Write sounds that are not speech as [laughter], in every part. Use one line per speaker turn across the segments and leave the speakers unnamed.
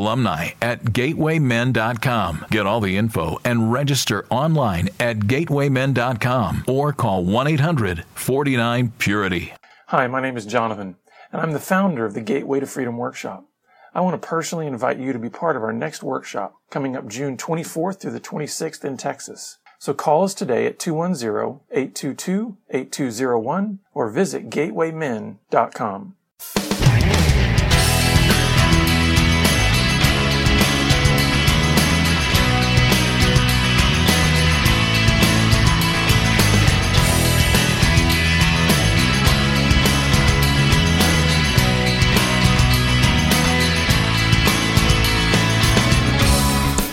alumni at gatewaymen.com. Get all the info and register online at gatewaymen.com or call 1 800 49 Purity.
Hi, my name is Jonathan, and I'm the founder of the Gateway to Freedom Workshop. I want to personally invite you to be part of our next workshop coming up June 24th through the 26th in Texas. So call us today at 210-822-8201 or visit gatewaymen.com.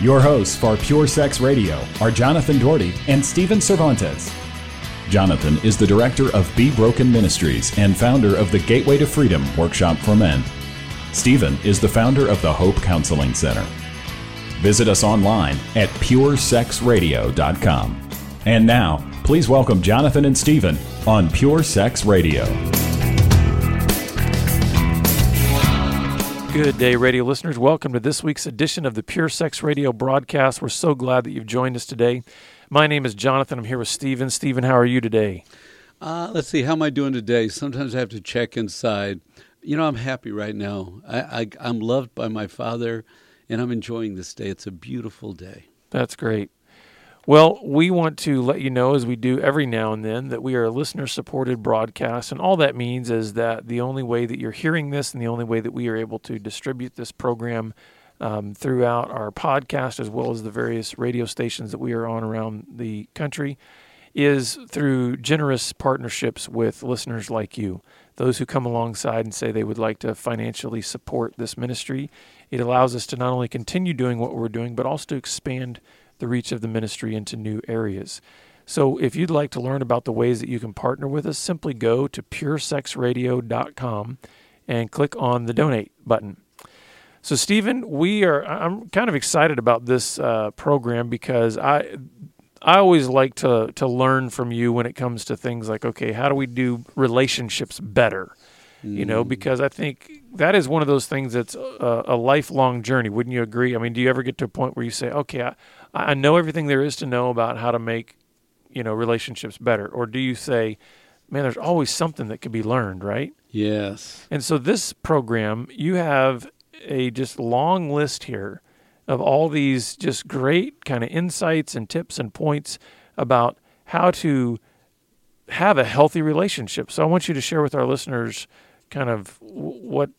Your hosts for Pure Sex Radio are Jonathan Daugherty and Stephen Cervantes. Jonathan is the director of Be Broken Ministries and founder of the Gateway to Freedom Workshop for Men. Stephen is the founder of the Hope Counseling Center. Visit us online at puresexradio.com. And now, please welcome Jonathan and Stephen on Pure Sex Radio.
Good day, radio listeners. Welcome to this week's edition of the Pure Sex Radio broadcast. We're so glad that you've joined us today. My name is Jonathan. I'm here with Stephen. Stephen, how are you today?
Uh, let's see. How am I doing today? Sometimes I have to check inside. You know, I'm happy right now. I, I, I'm loved by my father, and I'm enjoying this day. It's a beautiful day.
That's great. Well, we want to let you know, as we do every now and then, that we are a listener supported broadcast. And all that means is that the only way that you're hearing this and the only way that we are able to distribute this program um, throughout our podcast, as well as the various radio stations that we are on around the country, is through generous partnerships with listeners like you. Those who come alongside and say they would like to financially support this ministry. It allows us to not only continue doing what we're doing, but also to expand the reach of the ministry into new areas. So, if you'd like to learn about the ways that you can partner with us, simply go to puresexradio.com and click on the donate button. So, Stephen, we are. I'm kind of excited about this uh, program because I, I always like to to learn from you when it comes to things like, okay, how do we do relationships better? You know,
Mm.
because I think that is one of those things that's a, a lifelong journey. Wouldn't you agree? I mean, do you ever get to a point where you say, okay, I, I know everything there is to know about how to make, you know, relationships better, or do you say, man, there's always something that could be learned, right?
Yes.
And so this program, you have a just long list here of all these just great kind of insights and tips and points about how to have a healthy relationship. So I want you to share with our listeners kind of what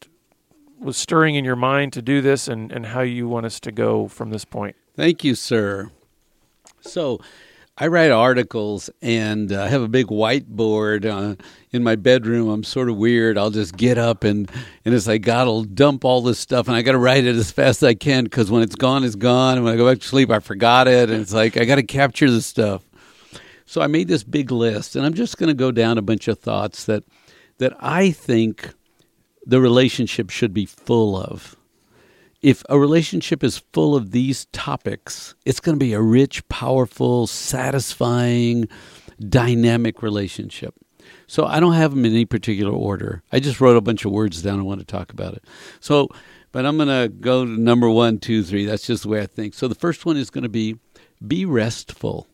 was stirring in your mind to do this and, and how you want us to go from this point.
Thank you, sir. So, I write articles and uh, I have a big whiteboard uh, in my bedroom. I'm sort of weird. I'll just get up and, and as I got, I'll dump all this stuff and I got to write it as fast as I can because when it's gone, it's gone. And when I go back to sleep, I forgot it. And it's like, I got to capture the stuff. So I made this big list and I'm just going to go down a bunch of thoughts that, that I think the relationship should be full of if a relationship is full of these topics, it's going to be a rich, powerful, satisfying, dynamic relationship. So I don't have them in any particular order. I just wrote a bunch of words down. I want to talk about it. So, but I'm going to go to number one, two, three. That's just the way I think. So the first one is going to be be restful.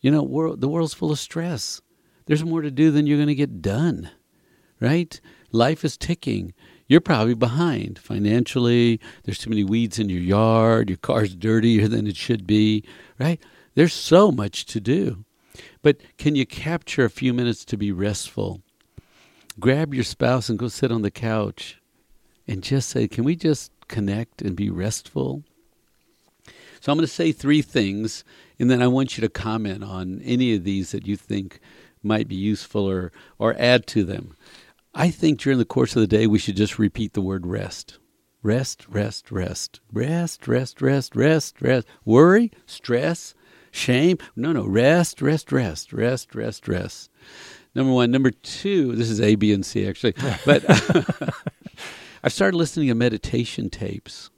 You know, world, the world's full of stress. There's more to do than you're going to get done, right? Life is ticking you're probably behind financially. There's too many weeds in your yard. Your car's dirtier than it should be, right? There's so much to do. But can you capture a few minutes to be restful? Grab your spouse and go sit on the couch and just say, Can we just connect and be restful? So I'm going to say three things, and then I want you to comment on any of these that you think might be useful or, or add to them. I think during the course of the day, we should just repeat the word rest. Rest, rest, rest. Rest, rest, rest, rest, rest. Worry, stress, shame. No, no. Rest, rest, rest, rest, rest, rest. Number one. Number two, this is A, B, and C actually. But [laughs] [laughs] I've started listening to meditation tapes.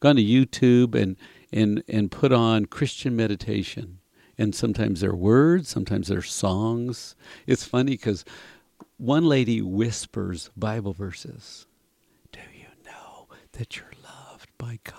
Gone to YouTube and and and put on Christian meditation. And sometimes they're words, sometimes they're songs. It's funny because one lady whispers Bible verses. Do you know that you're loved by God?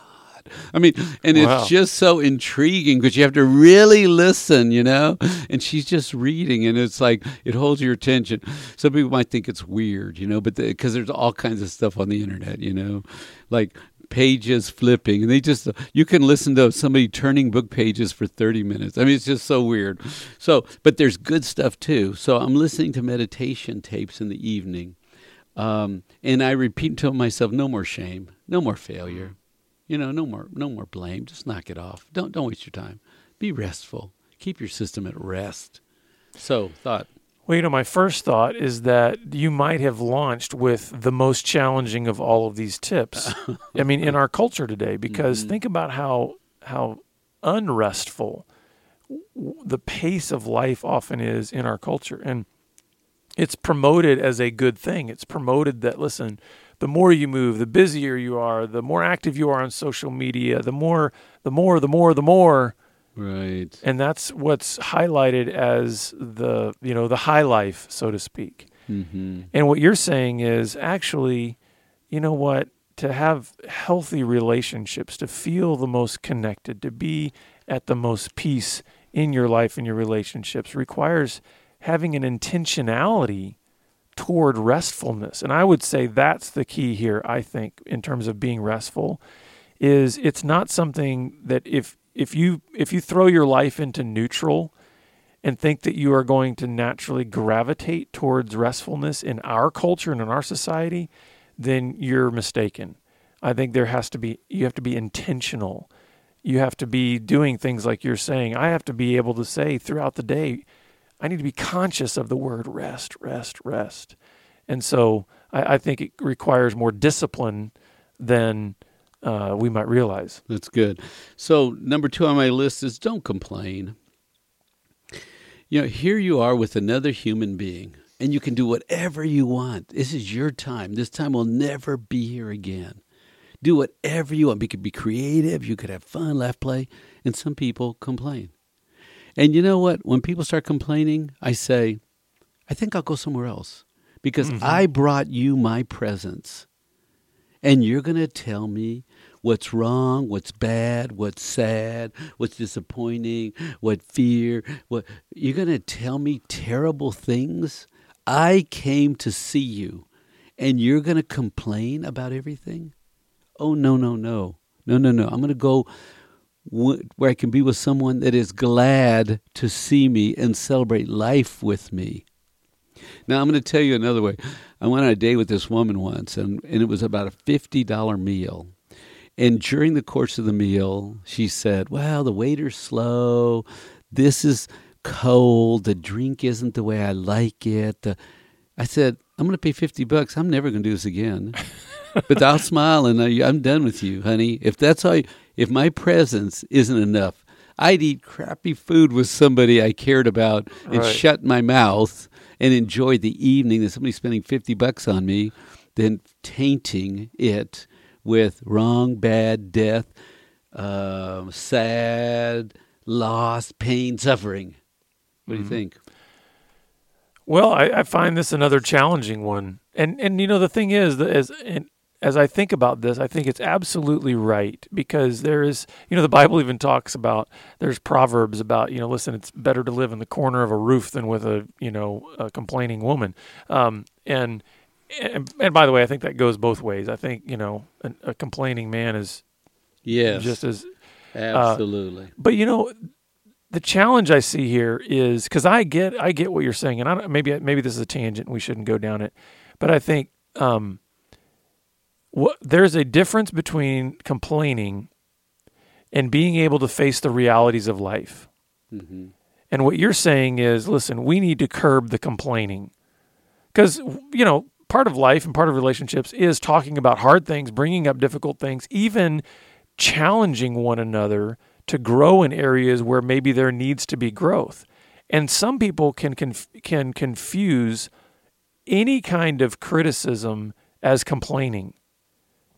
I mean, and wow. it's just so intriguing because you have to really listen, you know? And she's just reading, and it's like it holds your attention. Some people might think it's weird, you know, but because the, there's all kinds of stuff on the internet, you know? Like pages flipping. And they just you can listen to somebody turning book pages for 30 minutes. I mean it's just so weird. So but there's good stuff too. So i'm listening to meditation tapes in the evening. Um, and i repeat to myself no more shame no more failure. You know no more no more blame. Just knock it off. Don't don't waste your time. Be restful. Keep your system at rest. So thought
well, you know, my first thought is that you might have launched with the most challenging of all of these tips. I mean, in our culture today, because mm-hmm. think about how how unrestful the pace of life often is in our culture, and it's promoted as a good thing. It's promoted that listen, the more you move, the busier you are, the more active you are on social media, the more, the more, the more, the more
Right.
And that's what's highlighted as the, you know, the high life, so to speak. Mm-hmm. And what you're saying is actually, you know what, to have healthy relationships, to feel the most connected, to be at the most peace in your life and your relationships requires having an intentionality toward restfulness. And I would say that's the key here, I think, in terms of being restful, is it's not something that if if you if you throw your life into neutral and think that you are going to naturally gravitate towards restfulness in our culture and in our society, then you're mistaken. I think there has to be you have to be intentional. You have to be doing things like you're saying. I have to be able to say throughout the day, I need to be conscious of the word rest, rest, rest. And so I, I think it requires more discipline than uh, we might realize.
That's good. So, number two on my list is don't complain. You know, here you are with another human being, and you can do whatever you want. This is your time. This time will never be here again. Do whatever you want. You could be creative, you could have fun, laugh, play, and some people complain. And you know what? When people start complaining, I say, I think I'll go somewhere else because mm-hmm. I brought you my presence. And you're going to tell me what's wrong, what's bad, what's sad, what's disappointing, what fear, what you're going to tell me terrible things? I came to see you and you're going to complain about everything? Oh no, no, no. No, no, no. I'm going to go where I can be with someone that is glad to see me and celebrate life with me. Now, I'm going to tell you another way. I went on a date with this woman once, and, and it was about a $50 meal. And during the course of the meal, she said, Well, the waiter's slow. This is cold. The drink isn't the way I like it. The... I said, I'm going to pay 50 bucks. I'm never going to do this again. [laughs] but I'll smile and I, am done with you, honey. If that's all, you, if my presence isn't enough, I'd eat crappy food with somebody I cared about and right. shut my mouth and enjoy the evening that somebody's spending 50 bucks on me than tainting it with wrong, bad, death, uh, sad, loss, pain, suffering. What do you mm-hmm. think?
Well, I, I, find this another challenging one, and and you know the thing is that as as I think about this, I think it's absolutely right because there is you know the Bible even talks about there's proverbs about you know listen it's better to live in the corner of a roof than with a you know a complaining woman, um, and and, and by the way, I think that goes both ways. I think you know a, a complaining man is
Yes.
just as
absolutely.
But you know, the challenge I see here is because I get I get what you're saying, and I don't, maybe maybe this is a tangent. We shouldn't go down it, but I think um, what there's a difference between complaining and being able to face the realities of life.
Mhm.
And what you're saying is, listen, we need to curb the complaining, because you know part of life and part of relationships is talking about hard things, bringing up difficult things, even challenging one another to grow in areas where maybe there needs to be growth. And some people can conf- can confuse any kind of criticism as complaining.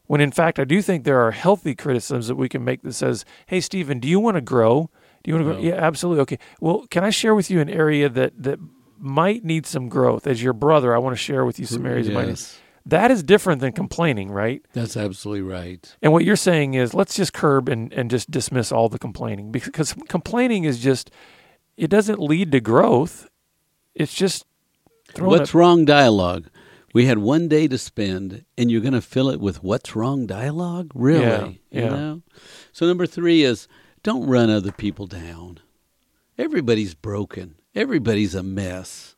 When in fact, I do think there are healthy criticisms that we can make that says, "Hey, Stephen, do you want to grow? Do you want to grow?
No.
Yeah, absolutely. Okay. Well, can I share with you an area that that might need some growth? As your brother, I want to share with you some areas
Yes.
that is different than complaining, right?
That's absolutely right.
And what you're saying is let's just curb and, and just dismiss all the complaining because [laughs] complaining is just, it doesn't lead to growth. It's just
What's
a-
wrong dialogue? We had one day to spend, and you're going to fill it with what's wrong dialogue? Really?
Yeah,
You know? So, number three is don't run other people down. Everybody's broken, everybody's a mess.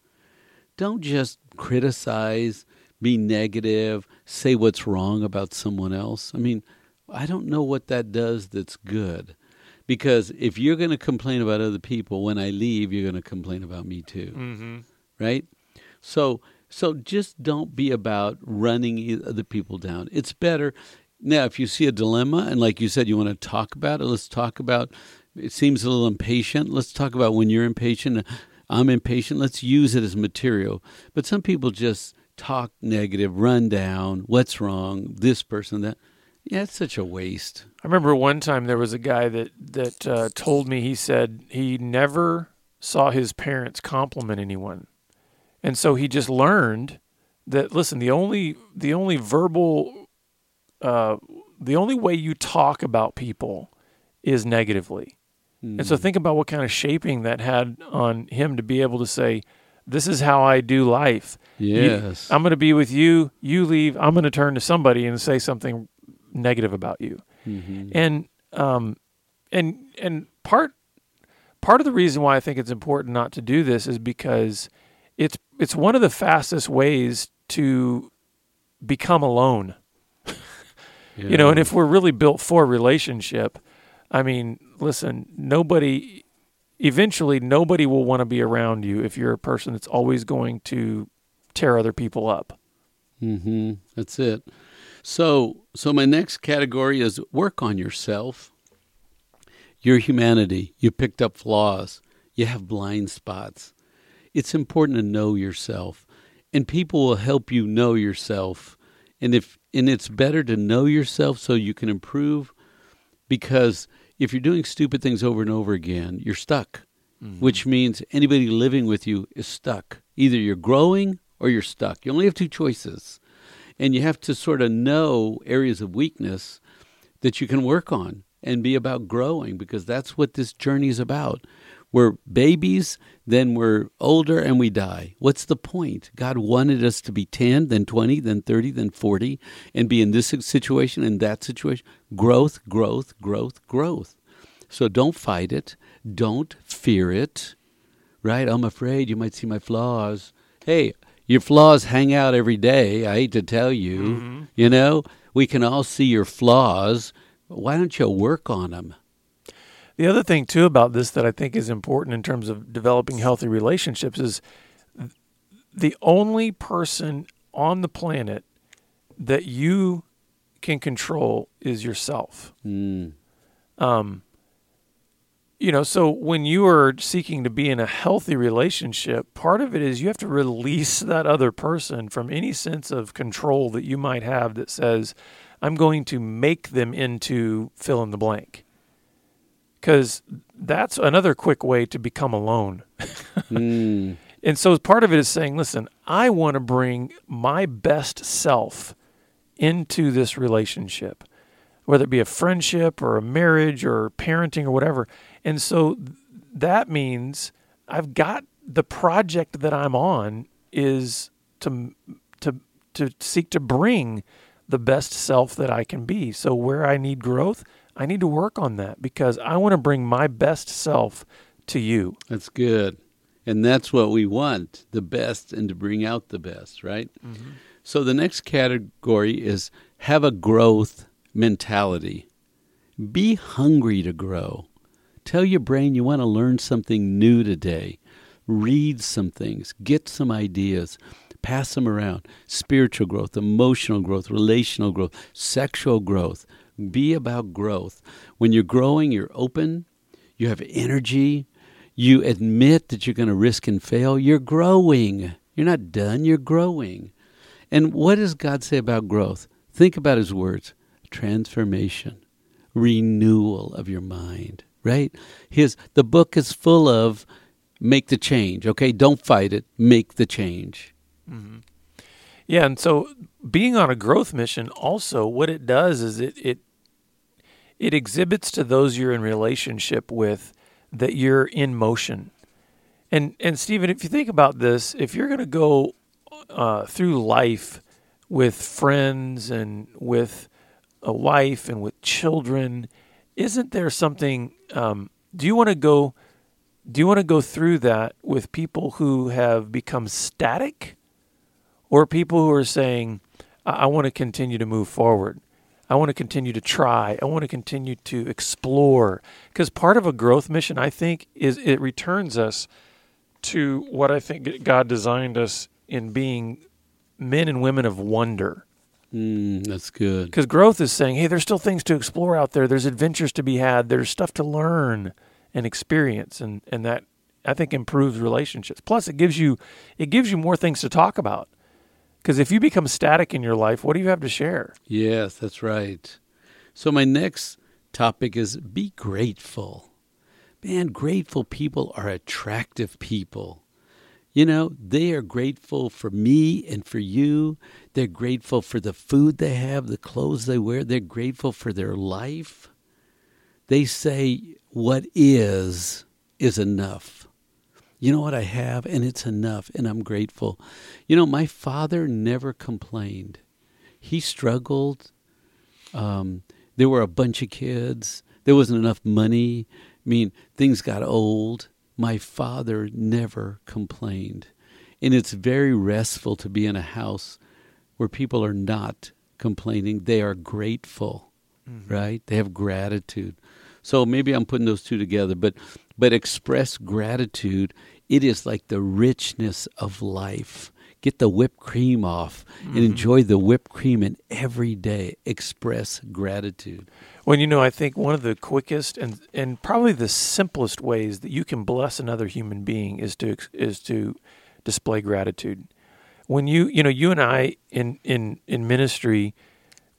Don't just criticize, be negative, say what's wrong about someone else. I mean, I don't know what that does that's good. Because if you're going to complain about other people, when I leave, you're going to complain about me too
Mhm.
right? So so just don't be about running e- other people down. It's better now if you see a dilemma and like you said you want to talk about it. Let's talk about. It seems a little impatient. Let's talk about when you're impatient. I'm impatient. Let's use it as material. But some people just talk negative, run down. What's wrong? This person that. Yeah, it's such a waste.
I remember one time there was a guy that, that uh, told me, he said he never saw his parents compliment anyone. And so he just learned that, listen, the only, the only verbal, uh, the only way you talk about people is negatively. And so think about what kind of shaping that had on him to be able to say, "This is how I do life." You-
Yes.
I'm going to be with you. You leave. I'm going to turn to somebody and say something negative about you.
Mhm.
And um, and and part part of the reason why I think it's important not to do this is because it's it's one of the fastest ways to become alone. [laughs] You know, and if we're really built for relationship, I mean, listen, nobody eventually nobody will want to be around you if you're a person that's always going to tear other people up.
Mm-hmm. That's it. So, so my next category is work on yourself. Your humanity. You picked up flaws. You have blind spots. It's important to know yourself, and people will help you know yourself. And if and it's better to know yourself so you can improve, because if you're doing stupid things over and over again, you're stuck. Mm-hmm. Which means anybody living with you is stuck. Either you're growing or you're stuck. You only have two choices and you have to sort of know areas of weakness that you can work on and be about growing because that's what this journey is about. We're babies, then we're older and we die. What's the point? God wanted us to be 10, then 20, then 30, then 40, and be in this situation and that situation. Growth, growth, growth, growth. So don't fight it. Don't fear it. Right? I'm afraid you might see my flaws. Hey, your flaws hang out every day. I hate to tell you. Mm-hmm. You know, we can all see your flaws. Why don't you work on them?
The other thing too about this that I think is important in terms of developing healthy relationships is the only person on the planet that you can control is yourself.
Mm.
Um, you know, so when you are seeking to be in a healthy relationship, part of it is you have to release that other person from any sense of control that you might have that says, I'm going to make them into fill in the blank. Because that's another quick way to become alone. [laughs]
Mm.
And so part of it is saying, listen, I want to bring my best self into this relationship, whether it be a friendship or a marriage or parenting or whatever. And so that means I've got the project that I'm on is to to to seek to bring the best self that I can be. So where I need growth, I need to work on that because I want to bring my best self to you.
That's good. And that's what we want the best and to bring out the best, right? Mm-hmm. So the next category is have a growth mentality. Be hungry to grow. Tell your brain you want to learn something new today. Read some things, get some ideas, pass them around. Spiritual growth, emotional growth, relational growth, sexual growth. Be about growth. When you're growing, you're open, you have energy, you admit that you're going to risk and fail. You're growing. You're not done, you're growing. And what does God say about growth? Think about his words transformation, renewal of your mind, right? His the book is full of make the change, okay? Don't fight it, make the change.
Mm-hmm. Yeah, and so being on a growth mission also what it does is it it it exhibits to those you're in relationship with that you're in motion. And and Stephen, if you think about this, if you're going to go uh, through life with friends and with a wife and with children, isn't there something? Um, do you want to go? Do you want to go through that with people who have become static, or people who are saying, "I, I want to continue to move forward"? I want to continue to try. I want to continue to explore. Because part of a growth mission, I think, is it returns us to what I think God designed us in being men and women of wonder.
Mm, that's good.
Because growth is saying, hey, there's still things to explore out there. There's adventures to be had. There's stuff to learn and experience, and and that I think improves relationships. Plus, it gives you it gives you more things to talk about. Because if you become static in your life, what do you have to share?
Yes, that's right. So, my next topic is be grateful. Man, grateful people are attractive people. You know, they are grateful for me and for you. They're grateful for the food they have, the clothes they wear. They're grateful for their life. They say, What is, is enough you know what I have, and it's enough, and I'm grateful. You know, my father never complained. He struggled. Um, there were a bunch of kids. There wasn't enough money. I mean, things got old. My father never complained. And it's very restful to be in a house where people are not complaining. They are grateful, mm-hmm. right? They have gratitude. So maybe I'm putting those two together, but but express gratitude. It is like the richness of life. Get the whipped cream off mm-hmm. and enjoy the whipped cream and every day express gratitude.
Well, you know, I think one of the quickest and and probably the simplest ways that you can bless another human being is to is to display gratitude. When you you know you and I in in in ministry,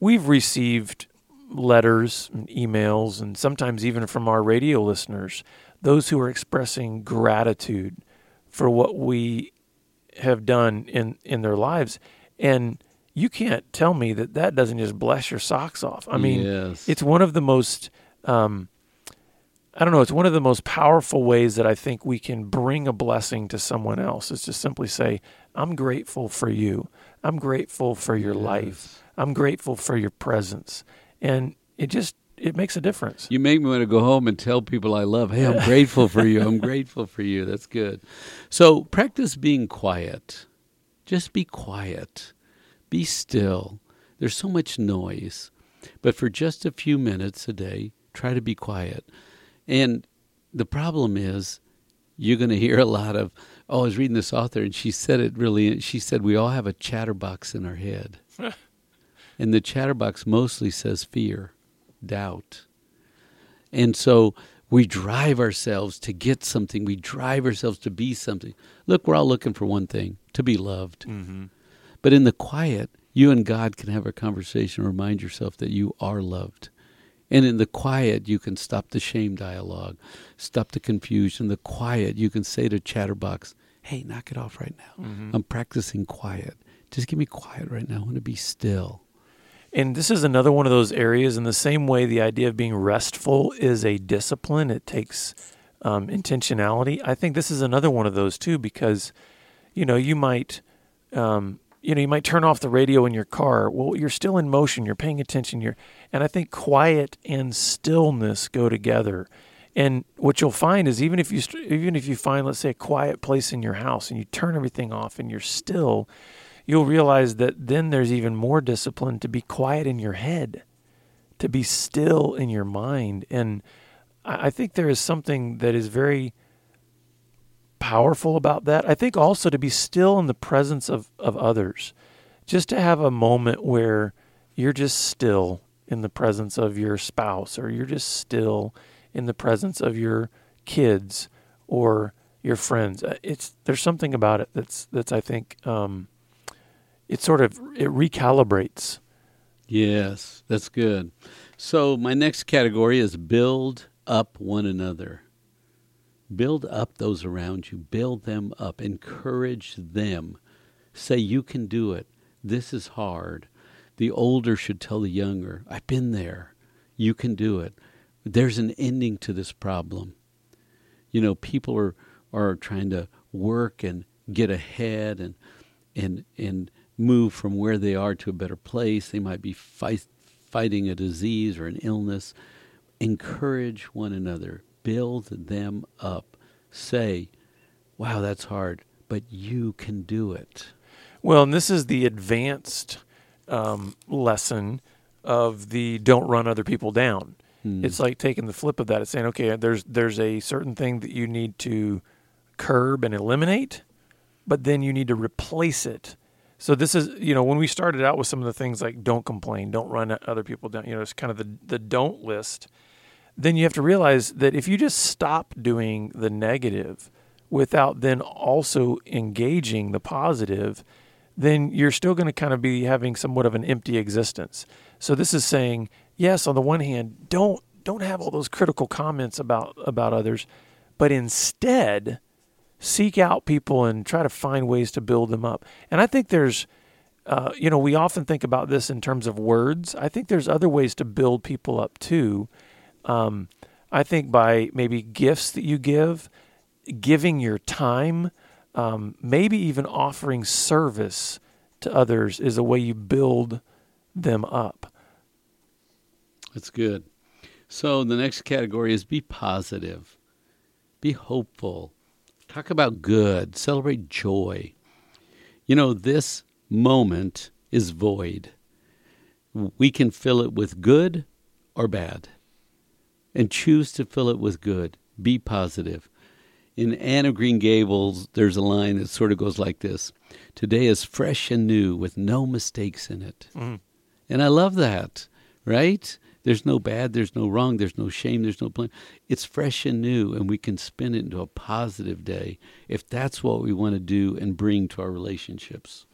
we've received letters and emails, and sometimes even from our radio listeners, those who are expressing gratitude for what we have done in, in their lives. And you can't tell me that that doesn't just bless your socks off. I mean, yes. it's one of the most, um, I don't know, it's one of the most powerful ways that I think we can bring a blessing to someone else is to simply say, I'm grateful for you. I'm grateful for your yes. life. I'm grateful for your presence and it just it makes a difference.
You make me want to go home and tell people I love. Hey, I'm [laughs] grateful for you. I'm grateful for you. That's good. So practice being quiet. Just be quiet. Be still. There's so much noise. But for just a few minutes a day, try to be quiet. And the problem is you're going to hear a lot of, oh, I was reading this author and she said it really, she said, we all have a chatterbox in our head. [laughs] And the chatterbox mostly says fear, doubt. And so we drive ourselves to get something. We drive ourselves to be something. Look, we're all looking for one thing to be loved. Mm-hmm. But in the quiet, you and God can have a conversation, remind yourself that you are loved. And in the quiet, you can stop the shame dialogue, stop the confusion. The quiet, you can say to Chatterbox, hey, knock it off right now. Mm-hmm. I'm practicing quiet. Just give me quiet right now. I want to be still.
And this is another one of those areas. In the same way, the idea of being restful is a discipline. It takes um, intentionality. I think this is another one of those too, because you know you might um, you know, you might turn off the radio in your car. Well, you're still in motion. You're paying attention. You're, and I think quiet and stillness go together. And what you'll find is even if you even if you find let's say a quiet place in your house and you turn everything off and you're still, you'll realize that then there's even more discipline to be quiet in your head, to be still in your mind. And I think there is something that is very powerful about that. I think also to be still in the presence of, of others, just to have a moment where you're just still in the presence of your spouse or you're just still in the presence of your kids or your friends. Uh, it's there's something about it that's that's I think um, it sort of it recalibrates.
Yes, that's good. So my next category is build up one another. Build up those around you. Build them up. Encourage them. Say, you can do it. This is hard. The older should tell the younger, I've been there. You can do it. There's an ending to this problem. You know, people are, are trying to work and get ahead and, and, and move from where they are to a better place. They might be fight, fighting a disease or an illness. Encourage one another build them up. Say, wow, that's hard, but you can do it.
Well, and this is the advanced um, lesson of the don't run other people down. Hmm. It's like taking the flip of that. It's saying, okay, there's there's a certain thing that you need to curb and eliminate, but then you need to replace it. So this is, you know, when we started out with some of the things like don't complain, don't run other people down, you know, it's kind of the the don't list then you have to realize that if you just stop doing the negative without then also engaging the positive, then you're still going to kind of be having somewhat of an empty existence. So this is saying, yes, on the one hand, don't don't have all those critical comments about about others, but instead seek out people and try to find ways to build them up. And I think there's uh, you know, we often think about this in terms of words. I think there's other ways to build people up too. Um, I think by maybe gifts that you give, giving your time, um, maybe even offering service to others is a way you build them up.
That's good. So the next category is be positive, be hopeful, talk about good, celebrate joy. You know, this moment is void. We can fill it with good or bad and choose to fill it with good. Be positive. In Anne of Green Gables, there's a line that sort of goes like this Today is fresh and new with no mistakes in it. Mm. And I love that, right? There's no bad, there's no wrong, there's no shame, there's no blame. It's fresh and new, and we can spin it into a positive day if that's what we want to do and bring to our relationships.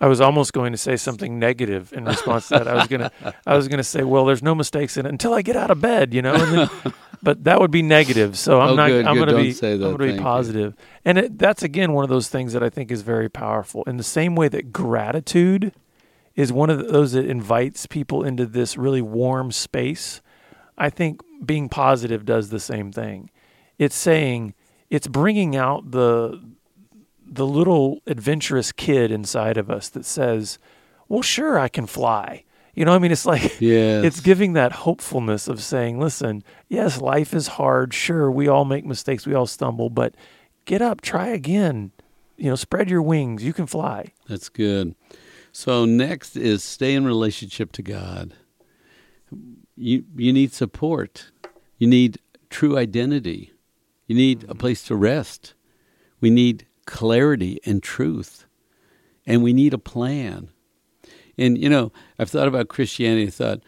I was almost going to say something negative in response to that. I was gonna, I was gonna say, well, there's no mistakes in it until I get out of bed, you know. Then, [laughs] but that would be negative. So I'm
oh,
not.
Good,
I'm
good.
gonna
Don't
be.
Say that.
I'm gonna be positive.
You.
And it, that's again one of those things that I think is very powerful. In the same way that gratitude is one of those that invites people into this really warm space. I think being positive does the same thing. It's saying it's bringing out the the little adventurous kid inside of us that says, "Well, sure, I can fly." You know, I mean, it's like
yes.
it's giving that hopefulness of saying, "Listen, yes, life is hard. Sure, we all make mistakes, we all stumble, but get up, try again. You know, spread your wings. You can fly."
That's good. So next is stay in relationship to God. You you need support. You need true identity. You need a place to rest. We need clarity and truth. And we need a plan. And, you know, I've thought about Christianity. I thought,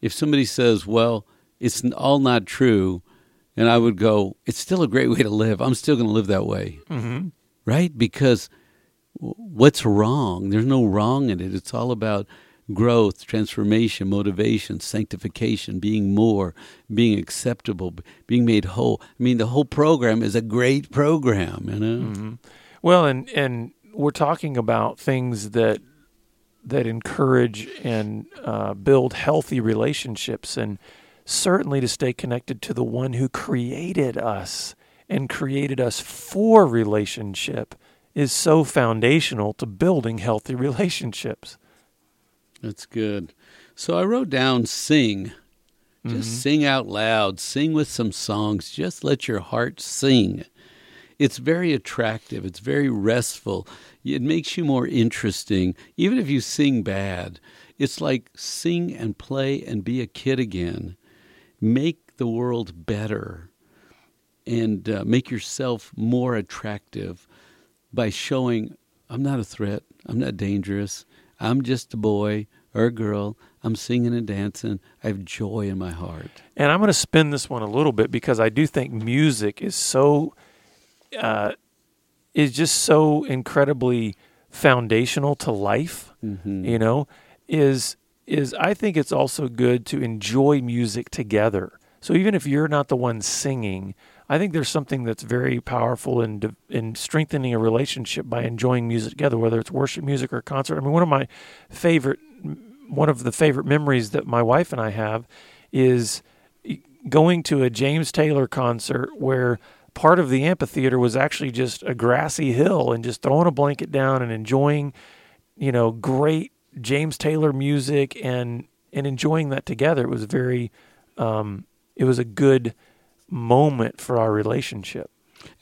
if somebody says, well, it's all not true, and I would go, it's still a great way to live. I'm still going to live that way.
Mm-hmm.
Right? Because what's wrong? There's no wrong in it. It's all about growth, transformation, motivation, sanctification, being more, being acceptable, being made whole. I mean, the whole program is a great program, you know.
Mm-hmm. Well, and and we're talking about things that that encourage and uh, build healthy relationships, and certainly to stay connected to the one who created us and created us for relationship is so foundational to building healthy [laughs] relationships.
That's good. So I wrote down sing. Just
Mhm.
sing out loud. Sing with some songs. Just let your heart sing. It's very attractive. It's very restful. It makes you more interesting. Even if you sing bad, it's like sing and play and be a kid again. Make the world better and uh, make yourself more attractive by showing I'm not a threat. I'm not dangerous. I'm just a boy or a girl. I'm singing and dancing. I have joy in my heart.
And I'm going to spin this one a little bit because I do think music is so, uh, is just so incredibly foundational to life.
Mm-hmm.
You know, is is I think it's also good to enjoy music together. So even if you're not the one singing, I think there's something that's very powerful in in strengthening a relationship by enjoying music together, whether it's worship music or concert. I mean, one of my favorite one of the favorite memories that my wife and I have is going to a James Taylor concert where part of the amphitheater was actually just a grassy hill and just throwing a blanket down and enjoying, you know, great James Taylor music and and enjoying that together. It was very, um, it was a good moment for our relationship.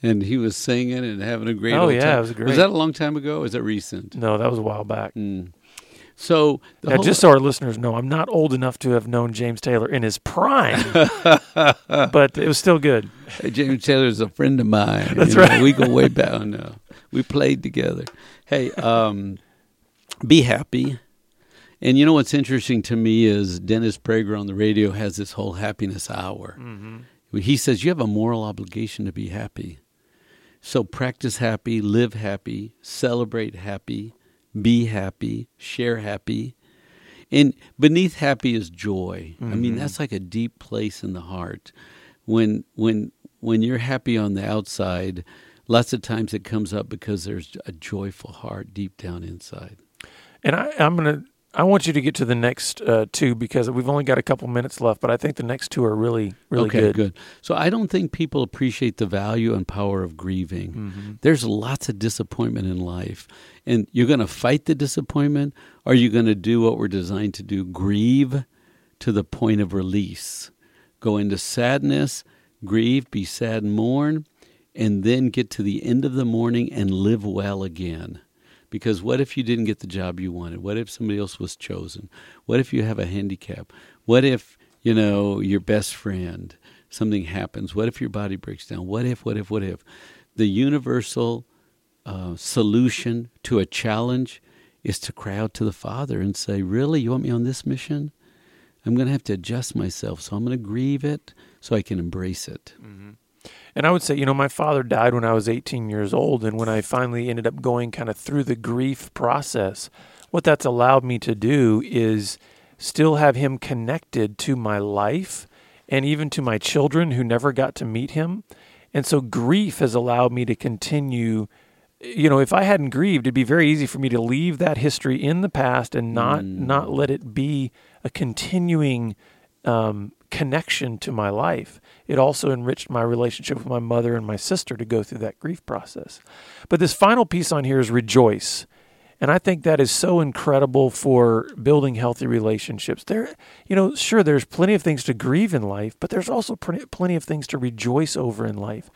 And he was singing and having a great
Oh, yeah,
time.
it was great.
Was that a long time ago or is that recent?
No, that was a while back.
Mm. So
Now, just so our listeners know, I'm not old enough to have known James Taylor in his prime, [laughs] but it was still good.
Hey, James is a friend of mine.
That's
you know,
right.
We go way back. Oh, no. We played together. Hey, um, be happy. And you know what's interesting to me is Dennis Prager on the radio has this whole happiness hour.
Mm-hmm.
He says you have a moral obligation to be happy. So practice happy, live happy, celebrate happy, be happy, share happy. And beneath happy is joy. I mean,
Mhm.
that's like a deep place in the heart. When when when you're happy on the outside, lots of times it comes up because there's a joyful heart deep down inside.
And I, I'm gonna. I want you to get to the next uh, two because we've only got a couple minutes left. But I think the next two are really, really
okay,
good.
So I don't think people appreciate the value and power of grieving.
Mm-hmm.
There's lots of disappointment in life. And you're going to fight the disappointment, or you're going to do what we're designed to do grieve to the point of release. Go into sadness, grieve, be sad, and mourn, and then get to the end of the mourning and live well again. Because what if you didn't get the job you wanted? What if somebody else was chosen? What if you have a handicap? What if, you know, your best friend, something happens? What if your body breaks down? What if, what if, what if? The universal uh, solution to a challenge is to cry out to the Father and say, Really? You want me on this mission? I'm going to have to adjust myself. So I'm going to grieve it so I can embrace it.
And I would say, you know, my father died when I was 18 years old. And when I finally ended up going kind of through the grief process, what that's allowed me to do is still have him connected to my life and even to my children who never got to meet him. And so grief has allowed me to continue. You know, if I hadn't grieved, it'd be very easy for me to leave that history in the past and not
Mm.
not let it be a continuing um, connection to my life. It also enriched my relationship with my mother and my sister to go through that grief process. But this final piece on here is rejoice. And I think that is so incredible for building healthy relationships. There, you know, sure, there's plenty of things to grieve in life, but there's also plenty of things to rejoice over in life.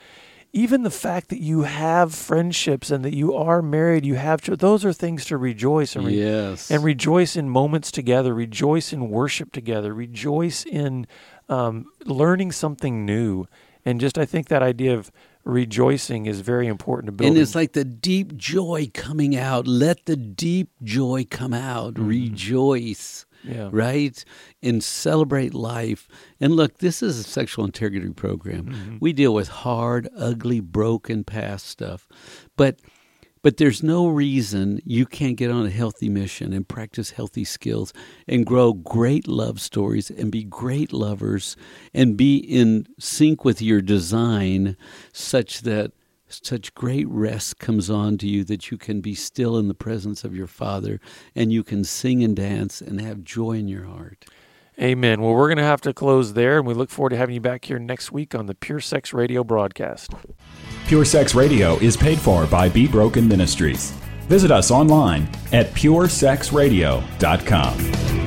Even the fact that you have friendships and that you are married, you have those are things to rejoice and re-
yes.
and rejoice in moments together, rejoice in worship together, rejoice in um, learning something new. And just, I think that idea of rejoicing is very important to building.
and it's like the deep joy coming out. Let the deep joy come out. Rejoice.
Yeah.
right? And celebrate life. And look, this is a sexual integrity program.
Mhm.
We deal with hard, ugly, broken past stuff. But but there's no reason you can't get on a healthy mission and practice healthy skills and grow great love stories and be great lovers and be in sync with your design such that such great rest comes on to you that you can be still in the presence of your Father and you can sing and dance and have joy in your heart.
Amen. Well, we're going to have to close there, and we look forward to having you back here next week on the Pure Sex Radio broadcast.
Pure Sex Radio is paid for by Be Broken Ministries. Visit us online at puresexradio.com.